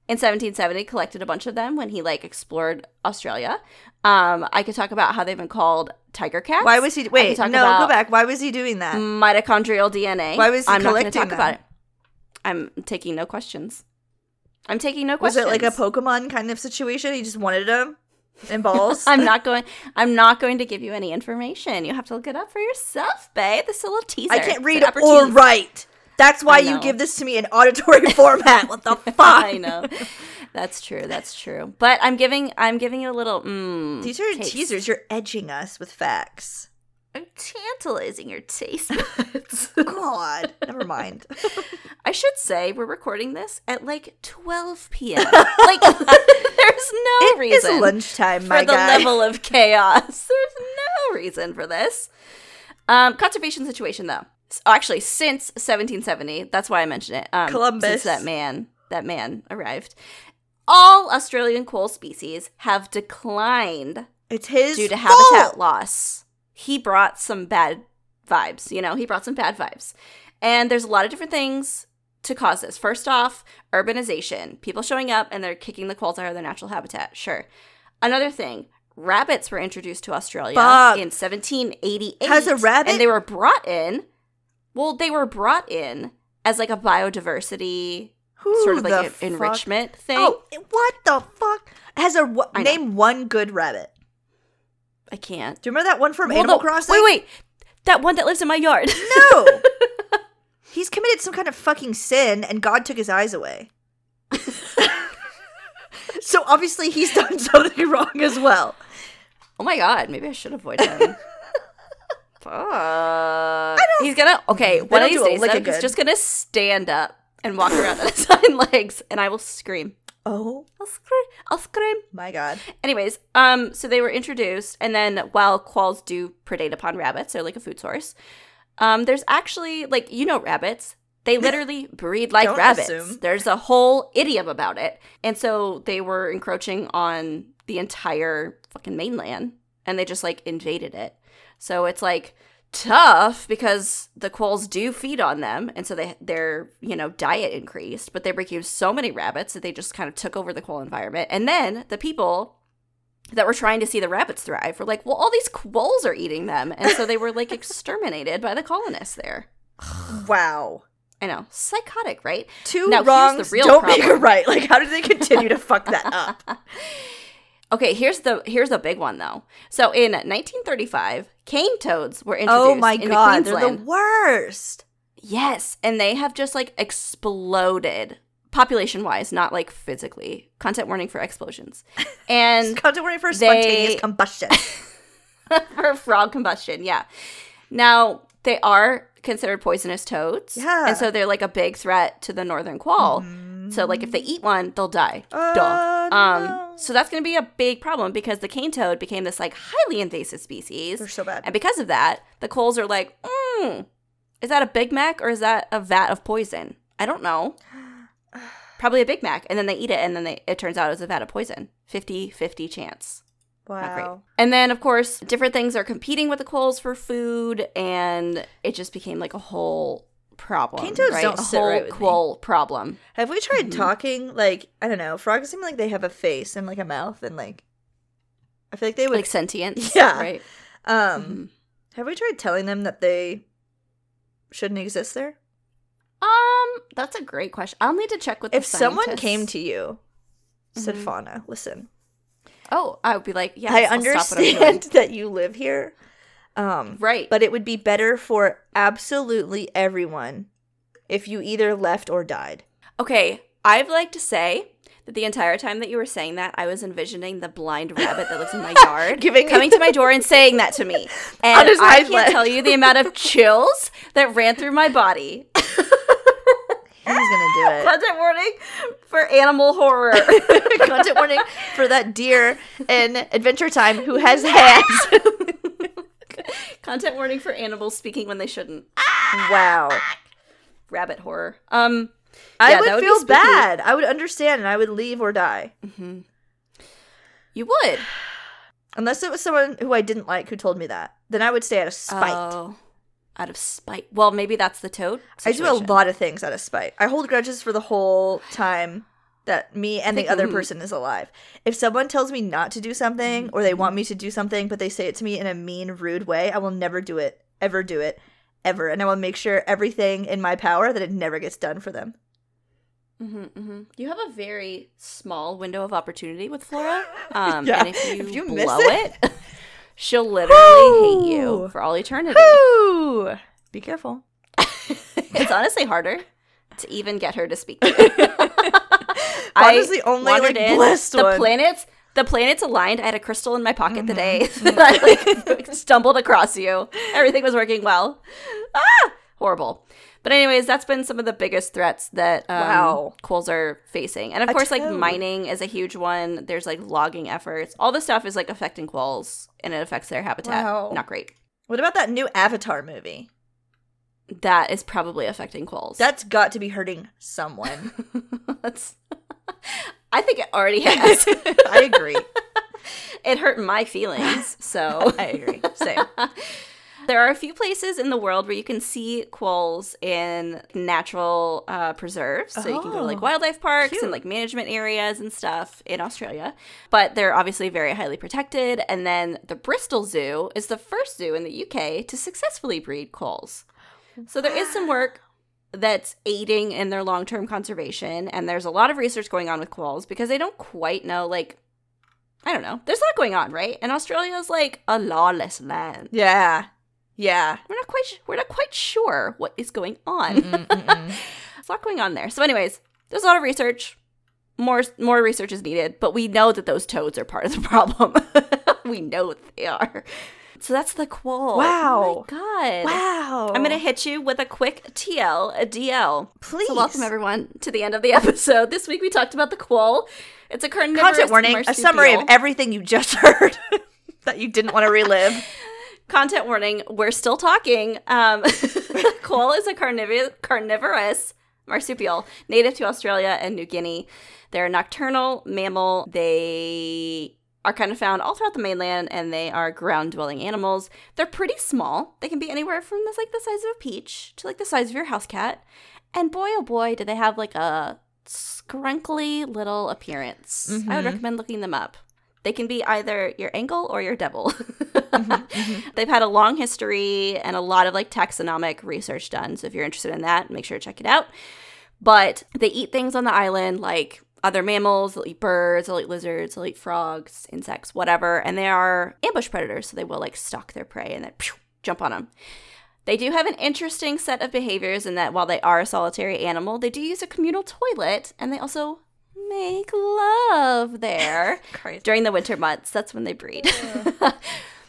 in 1770 collected a bunch of them when he like explored Australia. Um, I could talk about how they've been called tiger cats. Why was he? Wait, no, go back. Why was he doing that? mitochondrial DNA. Why was he I'm not going to talk about it. I'm taking no questions. I'm taking no questions. was it like a Pokemon kind of situation? He just wanted them in balls. *laughs* I'm not going. I'm not going to give you any information. You have to look it up for yourself, babe. This is a little teaser. I can't read or write. That's why you give this to me in auditory *laughs* format. What the *laughs* fuck? I know. That's true. That's true. But I'm giving. I'm giving you a little. Mm, These are taste. teasers. You're edging us with facts. I'm tantalizing your taste buds. God, never mind. I should say we're recording this at like 12 p.m. like there's no reason. It is reason lunchtime, for my the guy. level of chaos. *laughs* There's no reason for this. Um, conservation situation though. Actually, since 1770, that's why I mentioned it. Um, Columbus. Since that man, that man arrived, all Australian quoll species have declined It's his due to fault. habitat loss. He brought some bad vibes, you know, he brought some bad vibes. And there's a lot of different things to cause this. First off, urbanization. People showing up and they're kicking the quolls out of their natural habitat. Sure. Another thing, rabbits were introduced to Australia Fuck. in 1788. Has a rabbit- And they were brought in. Well, they were brought in as like a biodiversity Who sort of like an enrichment thing. Oh, what the fuck? Has a know. name one good rabbit. I can't. Do you remember that one from Well, Animal no- Crossing? Wait, wait. That one that lives in my yard. No. *laughs* He's committed some kind of fucking sin and God took his eyes away. *laughs* so obviously he's done something wrong as well. Oh my god, maybe I should avoid him. *laughs* Fuck. He's gonna okay. One don't of these days, though, he's just gonna stand up and walk around on his *laughs* hind legs, and I will scream. Oh I'll scream. I'll scream. my god. Anyways, um, so they were introduced, and then while quolls do predate upon rabbits, they're like a food source. Um, there's actually like you know rabbits. They *laughs* literally breed like Don't rabbits. assume. There's a whole idiom about it, and so they were encroaching on the entire fucking mainland, and they just like invaded it. So it's like tough because the quolls do feed on them, and so they their you know diet increased, but they became so many rabbits that they just kind of took over the quoll environment, and then the people that were trying to see the rabbits thrive were like, well, all these quolls are eating them, and so they were like *laughs* exterminated by the colonists there. *sighs* Wow. I know, psychotic, right? Two Now, wrongs the real don't make a right. Like how did they continue to fuck that up? *laughs* Okay, here's the here's a big one though. So in 1935, cane toads were oh introduced. Oh my into god, they're the worst. Yes, and they have just like exploded population wise, not like physically. Content warning for explosions. And *laughs* Content warning for They- spontaneous combustion. *laughs* for frog combustion. Yeah. Now they are considered poisonous toads. Yeah. And so they're like a big threat to the northern quoll. So like if they eat one, they'll die. Duh. Oh, Um, no. so that's going to be a big problem because the cane toad became this like highly invasive species. They're so bad. And because of that, the quolls are like, mm, is that a Big Mac or is that a vat of poison? I don't know. Probably a Big Mac. And then they eat it and then they, it turns out it's a vat of poison. 50 50 chance. Wow. And then, of course, different things are competing with the quolls for food, and it just became like a whole problem. Cane right? don't a sit whole right with me. quoll problem. Have we tried Mm-hmm. talking? Like, I don't know. Frogs seem like they have a face and like a mouth and like. I feel like they would. Like sentience. *laughs* Yeah. Right. um, Mhm. have we tried telling them that they shouldn't exist there? Um, that's a great question. I'll need to check with If someone came to you, said Mhm. fauna, listen, Oh, I would be like, yeah, I I'll stop what I'm doing." understand *laughs* that you live here, um, Right. but it would be better for absolutely everyone if you either left or died. Okay, I'd like to say that the entire time that you were saying that, I was envisioning the blind rabbit that lives in my *laughs* yard Giving- coming to my door and saying that to me. *laughs* And I can't leg. tell you the amount of chills that ran through my body. He's gonna do it. Content warning for animal horror. *laughs* *laughs* Content warning for that deer in Adventure Time who has hands. *laughs* Content warning for animals speaking when they shouldn't. wow. Rabbit horror. Um, I Yeah, would would feel bad. I would understand and I would leave or die. you would. Unless it was someone who I didn't like who told me that. Then I would stay out of spite. Oh, out of spite. Well, maybe that's the toad. I do a lot of things out of spite. I hold grudges for the whole time that me and the other mhm. person is alive. If someone tells me not to do something or they want me to do something, but they say it to me in a mean, rude way, I will never do it, ever do it, ever. And I will make sure everything in my power that it never gets done for them. hmm hmm You have a very small window of opportunity with Flora. *laughs* Um, Yeah. And if you, If you miss blow it- it, she'll literally hate you for all eternity. Woo! *laughs* Be careful. it's honestly harder to even get her to speak. to you. *laughs* Honest's the only, like, blessed the one. planets. The planets aligned. I had a crystal in my pocket Mm-hmm. the day *laughs* that I like, stumbled across you. Everything was working well. Ah, horrible. But anyways, that's been some of the biggest threats that um, Wow. are facing, and of A course, like mining is a huge one. There's like logging efforts. All this stuff is like affecting quolls, and it affects their habitat. Wow. Not great. What about that new Avatar movie? That is probably affecting quolls. That's got to be hurting someone. *laughs* That's. I think it already has. I agree. *laughs* it hurt my feelings. *laughs* So I agree. Same. There are a few places in the world where you can see quolls in natural uh, preserves. So you can go to like Oh, wildlife parks cute. and like management areas and stuff in Australia. But they're obviously very highly protected. And then the Bristol Zoo is the first zoo in the UK to successfully breed quolls. So there is some work that's aiding in their long-term conservation and there's a lot of research going on with quolls because they don't quite know like I don't know. There's a lot going on, right? And Australia's like a lawless land. Yeah. Yeah. We're not quite sh- we're not quite sure what is going on. *laughs* There's a lot going on there. So anyways, there's a lot of research. More more research is needed, but we know that those toads are part of the problem. *laughs* we know they are. So that's the quoll. Oh wow. Oh my god. wow. I'm gonna hit you with a quick TL, a DL. Please. So welcome everyone to the end of the *laughs* episode. This week we talked about the quoll. It's a carnivorous Content warning, a summary of everything you just heard that you didn't want to relive. Content warning, we're still talking. Um, *laughs* quoll is a carniv- carnivorous marsupial native to Australia and New Guinea. They're a nocturnal mammal. They are kind of found all throughout the mainland and they are ground dwelling animals. They're pretty small. They can be anywhere from this like the size of a peach to like the size of your house cat. And boy oh boy, do they have like a scrunkly little appearance. I would Mhm. recommend looking them up. They can be either your angel or your devil. *laughs* Mm-hmm, mm-hmm. They've had a long history and a lot of like taxonomic research done. So if you're interested in that, make sure to check it out. But they eat things on the island like other mammals, they'll eat birds, they'll eat lizards, they'll eat frogs, insects, whatever. And they are ambush predators. So they will like stalk their prey and then pew, jump on them. They do have an interesting set of behaviors in that while they are a solitary animal, they do use a communal toilet and they also make love there *laughs* during the winter months. That's when they breed. *laughs*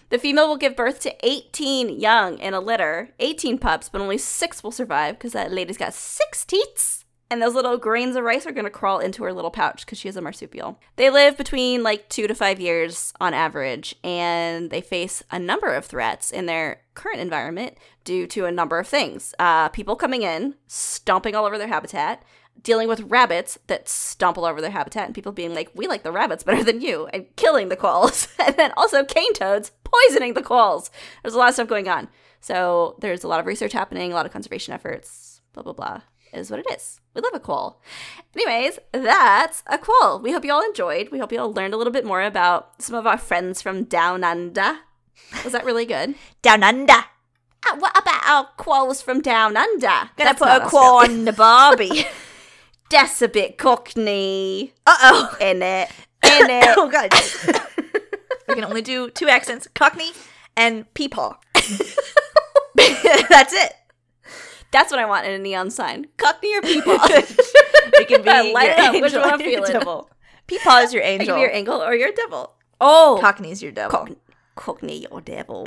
The female will give birth to 18 young in a litter, 18 pups, but only six will survive because that lady's got six teats. And those little grains of rice are going to crawl into her little pouch because she is a marsupial. They live between like two to five years on average, and they face a number of threats in their current environment due to a number of things. Uh, people coming in, stomping all over their habitat, dealing with rabbits that stomp all over their habitat, and people being like, we like the rabbits better than you, and killing the quolls. *laughs* and then also cane toads poisoning the quolls. There's a lot of stuff going on. So there's a lot of research happening, a lot of conservation efforts, blah, blah, blah, is what it is. We love a quoll. Anyways, that's a quoll. We hope you all enjoyed. We hope you all learned a little bit more about some of our friends from Down Under. Was that really good? *laughs* Down under. Uh, what about our quolls from Down Under? Gonna That's put a quoll on the Barbie. *laughs* That's a bit cockney. uh oh. In it. *coughs* In it. oh god. we can only do two accents: Cockney and Peepaw. *laughs* That's it. That's what I want in a neon sign. Cockney or *laughs* peepaw. It can be *laughs* Light it your up. Which angel one I'm feeling? devil. Peepaw is your angel. your angle or your devil. Oh, Cockney's your devil. Cock- Cockney or devil.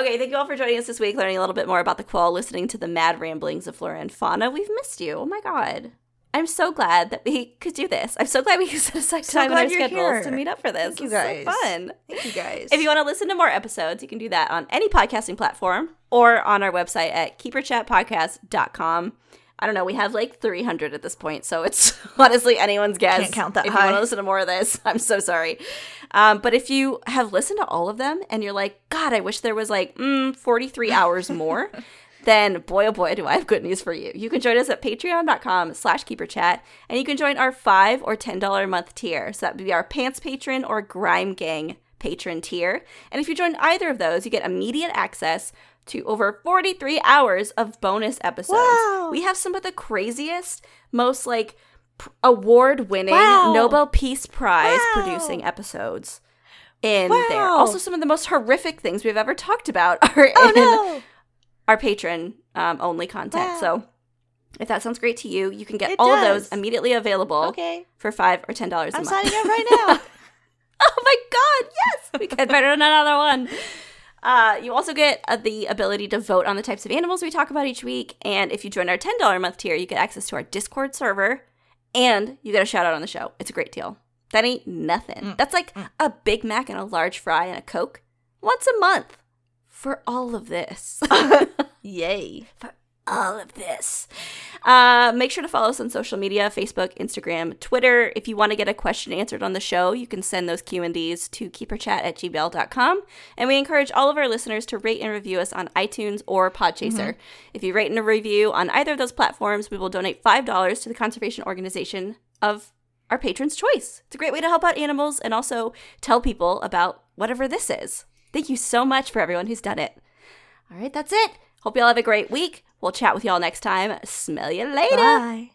Okay, thank you all for joining us this week, learning a little bit more about the quoll, listening to the mad ramblings of flora and fauna. We've missed you. Oh my god. I'm so glad that we could do this. I'm so glad we could *laughs* set aside So time in our schedules here. to meet up for this. Thank you guys. so fun. Thank you guys. If you want to listen to more episodes, you can do that on any podcasting platform or on our website at keeperchatpodcast.com. I don't know, we have like 300 at this point, so it's *laughs* honestly anyone's guess. Can't count that If you want to listen to more of this, *laughs* I'm so sorry. Um, but if you have listened to all of them and you're like, God, I wish there was like mm, 43 hours more, *laughs* then boy, oh boy, do I have good news for you. You can join us at patreon.com slash keeperchat, and you can join our 5 or $10 a month tier. So that would be our pants patron or grime gang patron tier. And if you join either of those, you get immediate access to over 43 hours of bonus episodes. Wow. We have some of the craziest, most like award winning Wow. Nobel Peace Prize Wow. producing episodes in there. Also, some of the most horrific things we've ever talked about are oh in no. our patron um, only content. So if that sounds great to you, you can get It all of those immediately available Okay. for five or ten dollars a I'm month. I'm signing up right now. *laughs* oh my god, yes! We could better than another one. Uh, you also get uh, the ability to vote on the types of animals we talk about each week. And if you join our $10 a month tier, you get access to our Discord server and you get a shout out on the show. It's a great deal. That ain't nothing. Mm. That's like a Big Mac and a large fry and a Coke once a month for all of this. *laughs* Yay. *laughs* for all of this. Uh, make sure to follow us on social media Facebook, Instagram, Twitter. If you want to get a question answered on the show, you can send those Q&Ds to keeperchat at gmail.com. And we encourage all of our listeners to rate and review us on iTunes or Podchaser. If you rate and review on either of those platforms, we will donate $5 to the conservation organization of our patron's choice. It's a great way to help out animals and also tell people about whatever this is. Thank you so much for everyone who's done it. All right, that's it. Hope y'all have a great week. We'll chat with y'all next time. Smell you later. Bye.